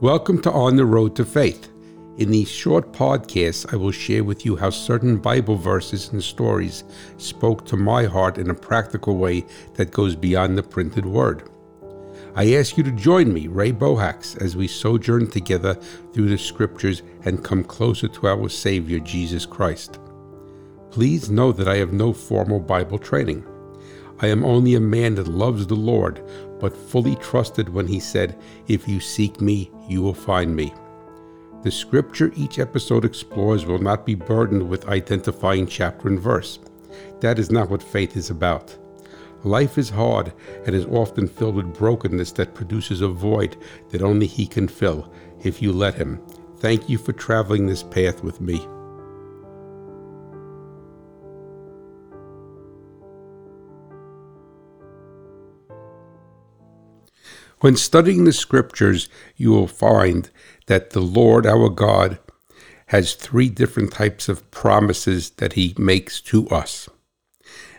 Welcome to On the Road to Faith. In these short podcasts, I will share with you how certain Bible verses and stories spoke to my heart in a practical way that goes beyond the printed word. I ask you to join me, Ray Bohacz, as we sojourn together through the scriptures and come closer to our Savior, Jesus Christ. Please know that I have no formal Bible training. I am only a man that loves the Lord, but fully trusted when he said, If you seek me, you will find me. The scripture each episode explores will not be burdened with identifying chapter and verse. That is not what faith is about. Life is hard and is often filled with brokenness that produces a void that only He can fill if you let Him. Thank you for traveling this path with me. When studying the scriptures, you will find that the Lord our God has three different types of promises that he makes to us.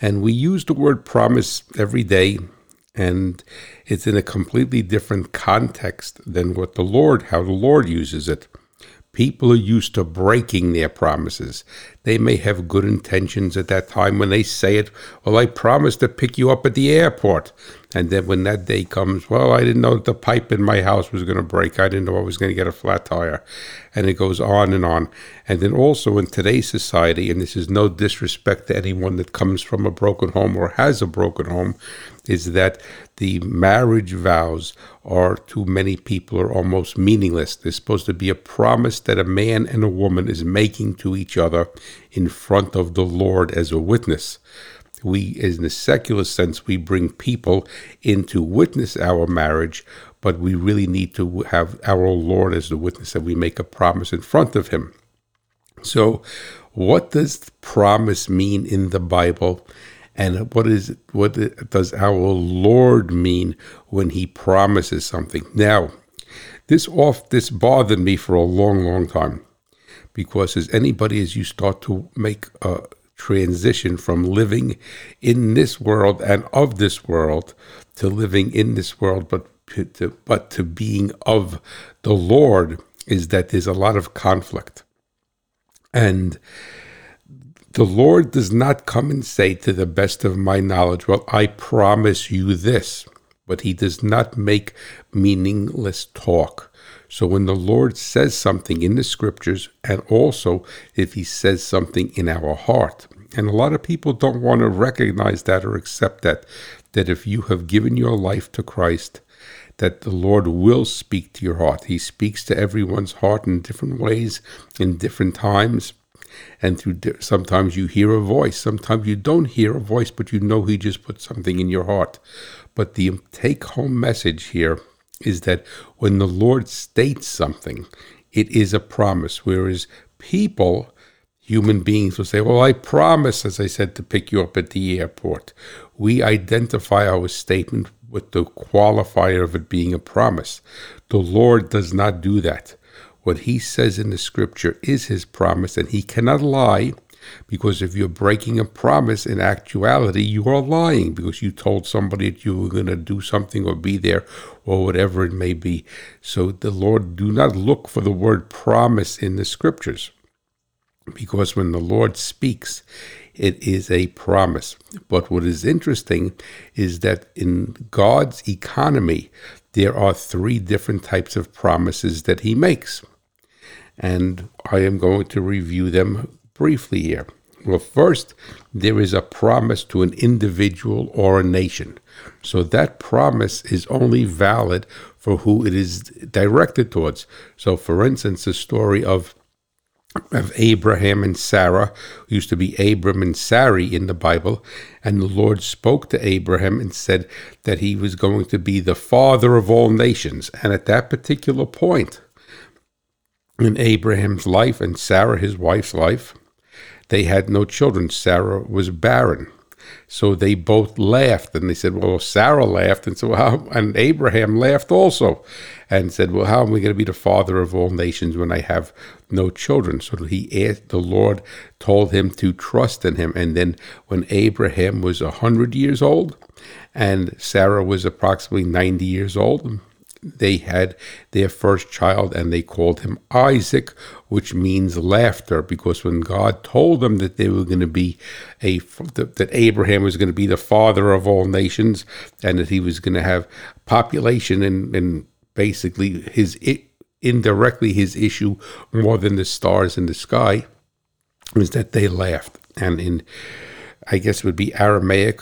And we use the word promise every day, and it's in a completely different context than what the Lord, how the Lord uses it. People are used to breaking their promises. They may have good intentions at that time when they say it. Well, I promise to pick you up at the airport. And then when that day comes, well, I didn't know that the pipe in my house was going to break. I didn't know I was going to get a flat tire. And it goes on and on. And then also in today's society, and this is no disrespect to anyone that comes from a broken home or has a broken home, is that the marriage vows are to many people are almost meaningless. They're supposed to be a promise that a man and a woman is making to each other in front of the Lord as a witness we, in the secular sense, we bring people in to witness our marriage, but we really need to have our Lord as the witness that we make a promise in front of Him. So, what does promise mean in the Bible? And what is what does our Lord mean when He promises something? Now, this off this bothered me for a long, long time, because as anybody as you start to make a transition from living in this world and of this world to living in this world, but to, but to being of the Lord is that there's a lot of conflict. And the Lord does not come and say, to the best of my knowledge, Well, I promise you this. But he does not make meaningless talk. So when the Lord says something in the scriptures, and also if he says something in our heart, and a lot of people don't want to recognize that or accept that, that if you have given your life to Christ, that the Lord will speak to your heart. He speaks to everyone's heart in different ways, in different times. And through sometimes you hear a voice, sometimes you don't hear a voice, but you know He just put something in your heart. But the take home message here is that when the Lord states something, it is a promise. Whereas people, human beings, will say, Well, I promise, as I said, to pick you up at the airport. We identify our statement with the qualifier of it being a promise. The Lord does not do that. What he says in the scripture is his promise, and he cannot lie because if you're breaking a promise, in actuality, you are lying because you told somebody that you were going to do something or be there or whatever it may be. So the Lord, do not look for the word promise in the scriptures because when the Lord speaks, it is a promise. But what is interesting is that in God's economy, there are three different types of promises that He makes. And I am going to review them briefly here. Well, first, there is a promise to an individual or a nation. So that promise is only valid for who it is directed towards. So, for instance, the story of of Abraham and Sarah, used to be Abram and Sarai in the Bible, and the Lord spoke to Abraham and said that he was going to be the father of all nations. And at that particular point in Abraham's life and Sarah, his wife's life, they had no children. Sarah was barren. So they both laughed and they said, Well, Sarah laughed. And so how, and Abraham laughed also and said, Well, how am I going to be the father of all nations when I have no children? So he asked, the Lord told him to trust in him. And then when Abraham was a hundred years old and Sarah was approximately 90 years old, they had their first child and they called him Isaac, which means laughter, because when God told them that they were going to be a that Abraham was going to be the father of all nations and that he was going to have population and and basically his indirectly his issue more than the stars in the sky was that they laughed and in I guess it would be Aramaic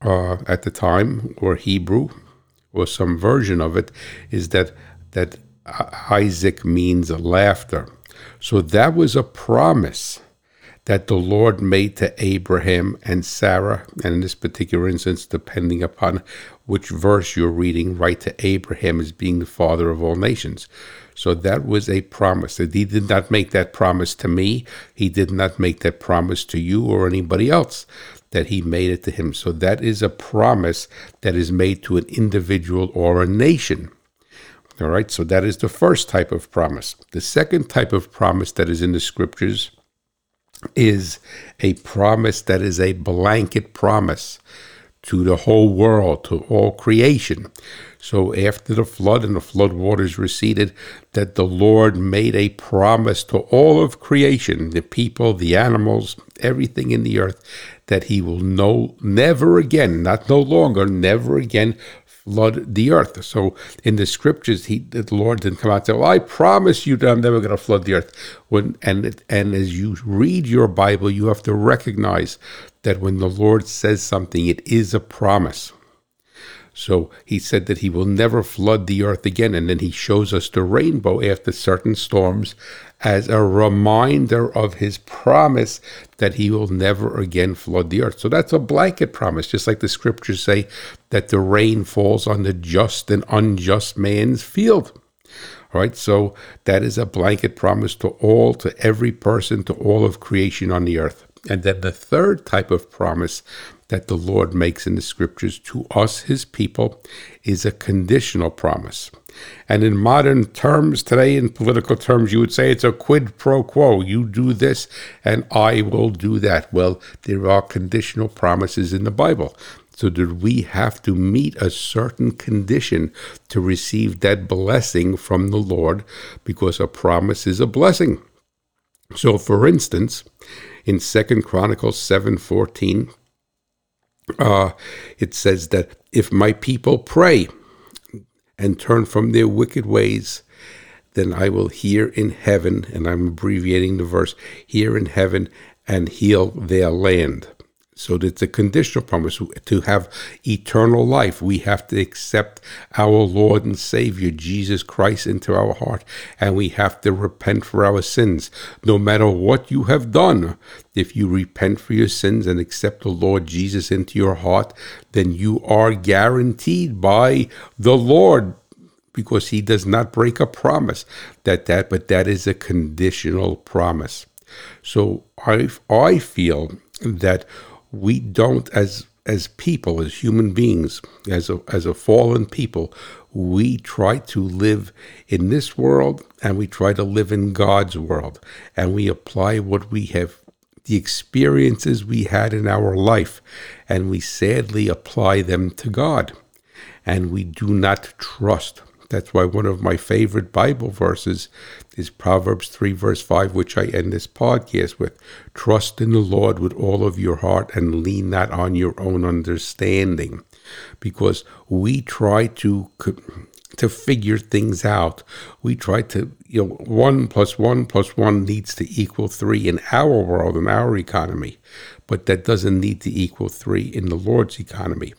uh, at the time or Hebrew or some version of it is that that Isaac means laughter. So that was a promise that the Lord made to Abraham and Sarah, and in this particular instance, depending upon which verse you're reading, right to Abraham as being the father of all nations. So that was a promise. That he did not make that promise to me. He did not make that promise to you or anybody else that he made it to him. So that is a promise that is made to an individual or a nation. All right, so that is the first type of promise. The second type of promise that is in the scriptures is a promise that is a blanket promise to the whole world, to all creation. So after the flood and the flood waters receded, that the Lord made a promise to all of creation, the people, the animals, everything in the earth, that he will no never again, not no longer, never again flood the earth. So in the scriptures, he the Lord didn't come out and say, Well, I promise you that I'm never going to flood the earth. When and and as you read your Bible, you have to recognize that when the Lord says something, it is a promise. So he said that he will never flood the earth again. And then he shows us the rainbow after certain storms as a reminder of his promise that he will never again flood the earth. So that's a blanket promise, just like the scriptures say that the rain falls on the just and unjust man's field. All right, so that is a blanket promise to all, to every person, to all of creation on the earth. And then the third type of promise that the Lord makes in the scriptures to us, his people, is a conditional promise. And in modern terms, today in political terms, you would say it's a quid pro quo. You do this and I will do that. Well, there are conditional promises in the Bible. So, did we have to meet a certain condition to receive that blessing from the Lord? Because a promise is a blessing. So, for instance, in Second Chronicles seven fourteen, uh, it says that if my people pray and turn from their wicked ways, then I will hear in heaven, and I'm abbreviating the verse, hear in heaven and heal their land. So it's a conditional promise to have eternal life. We have to accept our Lord and Savior, Jesus Christ, into our heart, and we have to repent for our sins. No matter what you have done, if you repent for your sins and accept the Lord Jesus into your heart, then you are guaranteed by the Lord because he does not break a promise that that but that is a conditional promise so i i feel that we don't as as people as human beings as a as a fallen people we try to live in this world and we try to live in God's world. And we apply what we have the experiences we had in our life and we sadly apply them to God. And we do not trust that's why one of my favorite Bible verses is Proverbs 3, verse 5, which I end this podcast with. Trust in the Lord with all of your heart and lean not on your own understanding. Because we try to to figure things out. We try to, you know, one plus one plus one needs to equal three in our world, in our economy, but that doesn't need to equal three in the Lord's economy,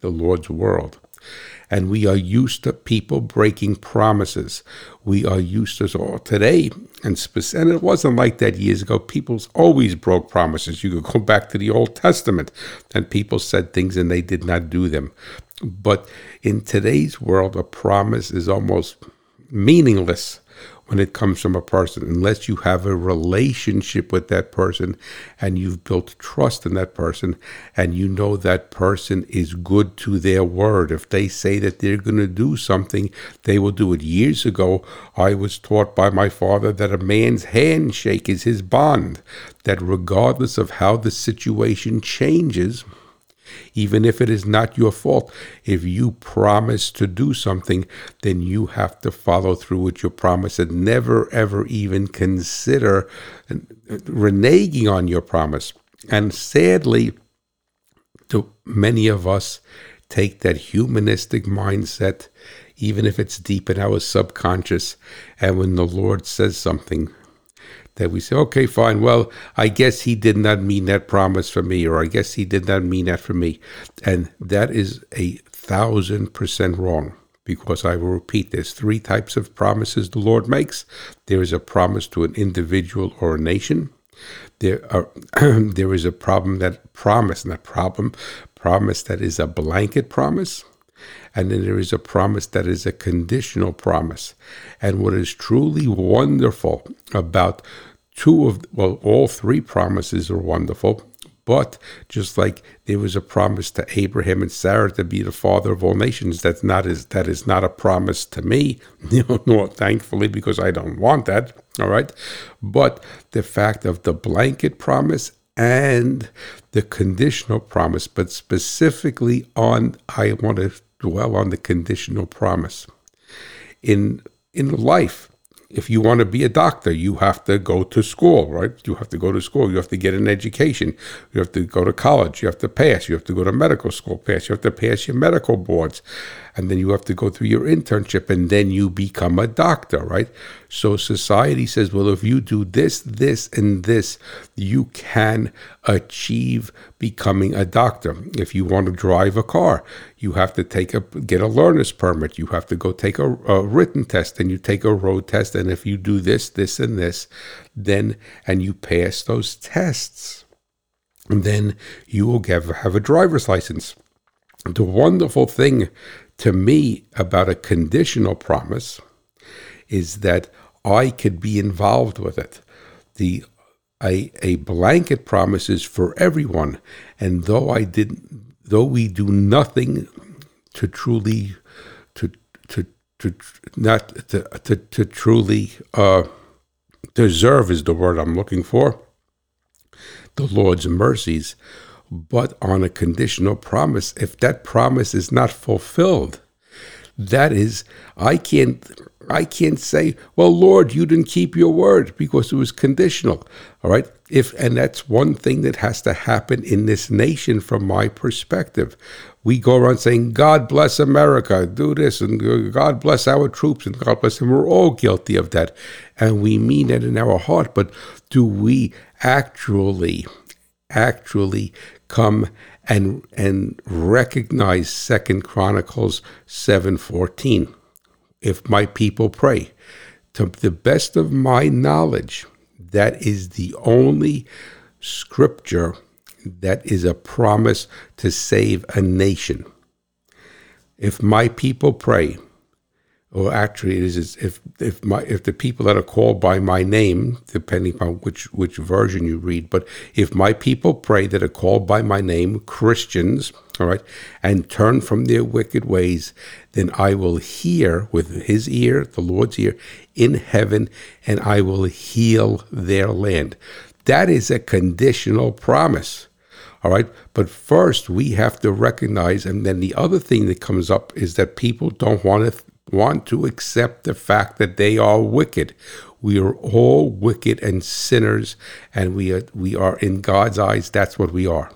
the Lord's world and we are used to people breaking promises. We are used to all today, and, and it wasn't like that years ago. People always broke promises. You could go back to the Old Testament, and people said things and they did not do them. But in today's world, a promise is almost meaningless when it comes from a person unless you have a relationship with that person and you've built trust in that person and you know that person is good to their word. If they say that they're going to do something, they will do it. Years ago, I was taught by my father that a man's handshake is his bond, that regardless of how the situation changes, Even if it is not your fault, if you promise to do something, then you have to follow through with your promise and never, ever even consider reneging on your promise. And sadly, to many of us, take that humanistic mindset, even if it's deep in our subconscious, and when the Lord says something, that we say, okay, fine, well, I guess he did not mean that promise for me, or I guess he did not mean that for me. And that is a thousand percent wrong. Because I will repeat, there's three types of promises the Lord makes. There is a promise to an individual or a nation. There are there is a problem that promise, not problem, promise that is a blanket promise. And then there is a promise that is a conditional promise. And what is truly wonderful about two of, well, all three promises are wonderful. But just like there was a promise to Abraham and Sarah to be the father of all nations, that's not is that is not a promise to me, you know, nor thankfully because I don't want that. All right. But the fact of the blanket promise and the conditional promise, but specifically on I want to dwell on the conditional promise. In in life, if you want to be a doctor, you have to go to school, right? You have to go to school. You have to get an education. You have to go to college. You have to pass. You have to go to medical school, pass. You have to pass your medical boards. And then you have to go through your internship and then you become a doctor, right? So society says, well, if you do this, this, and this, you can achieve becoming a doctor. If you want to drive a car, you have to take a get a learner's permit. You have to go take a, a written test, and you take a road test. And if you do this, this, and this, then and you pass those tests, then you will have, have a driver's license. The wonderful thing to me about a conditional promise is that I could be involved with it. The a, a blanket promise is for everyone, and though I didn't, though we do nothing to truly, to to to not to to, to truly uh, deserve is the word I'm looking for. The Lord's mercies, but on a conditional promise. If that promise is not fulfilled, that is, I can't I can't say, well, Lord, you didn't keep your word because it was conditional. All right. If and that's one thing that has to happen in this nation from my perspective. We go around saying, God bless America, do this, and God bless our troops, and God bless them. We're all guilty of that. And we mean it in our heart. But do we actually, actually come and and recognize Second Chronicles 7:14. If my people pray, to the best of my knowledge, that is the only scripture that is a promise to save a nation. If my people pray, or actually it is if if my if the people that are called by my name depending on which which version you read but if my people pray that are called by my name christians all right and turn from their wicked ways then i will hear with his ear the lord's ear in heaven and i will heal their land that is a conditional promise all right. But first, we have to recognize, and then the other thing that comes up is that people don't want to want to accept the fact that they are wicked. We are all wicked and sinners, and we are, we are in God's eyes, that's what we are.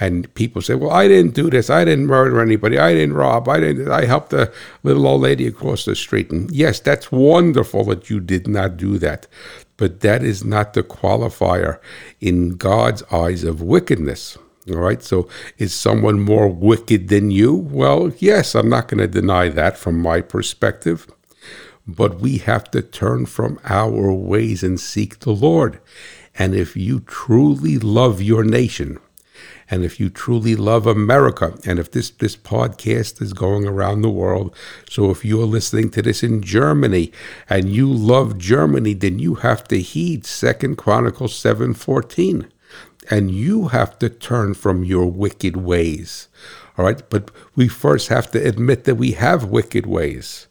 And people say, "Well, I didn't do this. I didn't murder anybody. I didn't rob. I didn't. I helped the little old lady across the street." And yes, that's wonderful that you did not do that, but that is not the qualifier in God's eyes of wickedness. All right. So is someone more wicked than you? Well, yes, I'm not going to deny that from my perspective. But we have to turn from our ways and seek the Lord. And if you truly love your nation, and if you truly love America, and if this, this podcast is going around the world, so if you're listening to this in Germany and you love Germany, then you have to heed Second Chronicles 7:14 and you have to turn from your wicked ways. All right, but we first have to admit that we have wicked ways.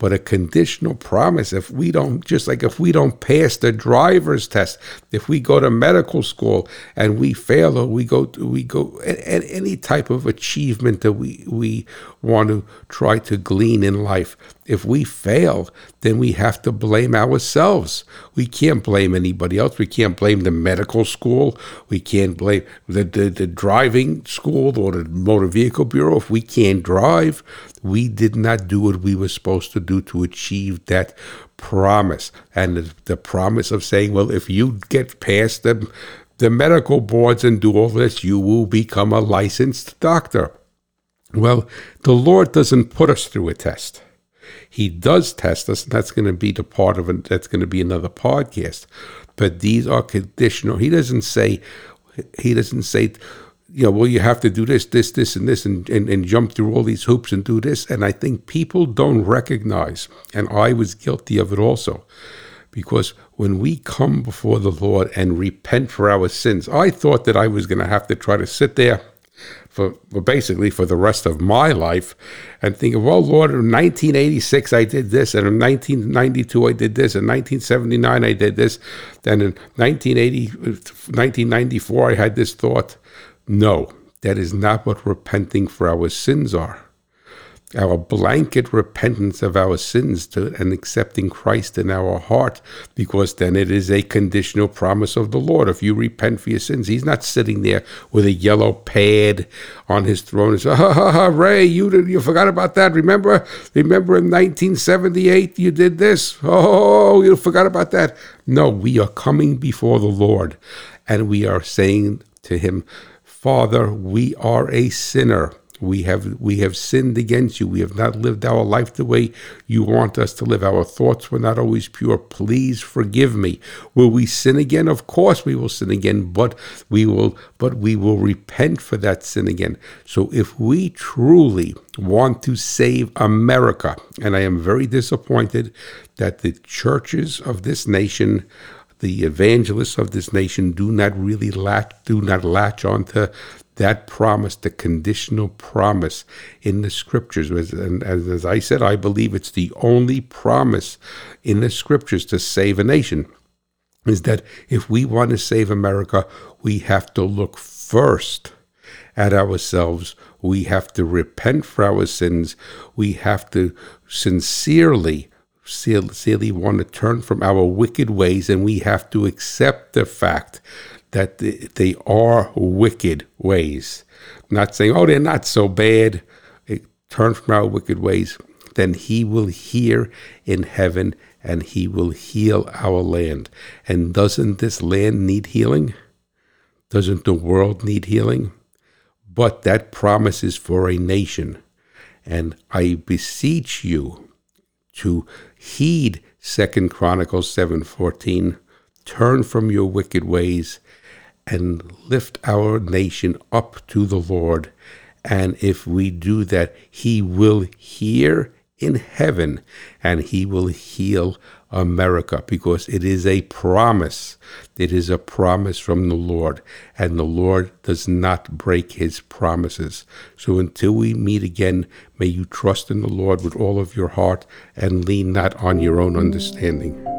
But a conditional promise. If we don't, just like if we don't pass the driver's test, if we go to medical school and we fail, or we go, to, we go, and any type of achievement that we we want to try to glean in life, if we fail, then we have to blame ourselves. We can't blame anybody else. We can't blame the medical school. We can't blame the, the, the driving school or the motor vehicle bureau. If we can't drive, we did not do what we were supposed to do to achieve that promise. And the, the promise of saying, well, if you get past the, the medical boards and do all this, you will become a licensed doctor. Well, the Lord doesn't put us through a test. He does test us, and that's going to be the part of it. That's going to be another podcast. But these are conditional. He doesn't say. He doesn't say. You know, well, you have to do this, this, this, and this, and, and, and jump through all these hoops and do this. And I think people don't recognize, and I was guilty of it also, because when we come before the Lord and repent for our sins, I thought that I was going to have to try to sit there for, for basically for the rest of my life and thinking, well, Lord, in 1986 I did this, and in 1992 I did this, in 1979 I did this, then in 1980, 1994 I had this thought. No, that is not what repenting for our sins are our blanket repentance of our sins to, and accepting Christ in our heart, because then it is a conditional promise of the Lord. If you repent for your sins, He's not sitting there with a yellow pad on His throne and say, "Ha ha ha, Ray, you you forgot about that. Remember, remember in 1978 you did this. Oh, you forgot about that." No, we are coming before the Lord, and we are saying to Him, "Father, we are a sinner." We have we have sinned against you. We have not lived our life the way you want us to live. Our thoughts were not always pure. Please forgive me. Will we sin again? Of course we will sin again, but we will but we will repent for that sin again. So if we truly want to save America, and I am very disappointed that the churches of this nation the evangelists of this nation do not really latch do not latch onto that promise, the conditional promise in the scriptures. And as I said, I believe it's the only promise in the scriptures to save a nation. Is that if we want to save America, we have to look first at ourselves. We have to repent for our sins. We have to sincerely sincerely want to turn from our wicked ways, and we have to accept the fact that they are wicked ways. not saying, oh, they're not so bad. Eh, turn from our wicked ways. Then he will hear in heaven and he will heal our land. And doesn't this land need healing? Doesn't the world need healing? But that promise is for a nation. And I beseech you to heed Second Chronicles 7:14 turn from your wicked ways and lift our nation up to the Lord. And if we do that, He will hear in heaven and He will heal America because it is a promise. It is a promise from the Lord, and the Lord does not break His promises. So until we meet again, may you trust in the Lord with all of your heart and lean not on your own understanding.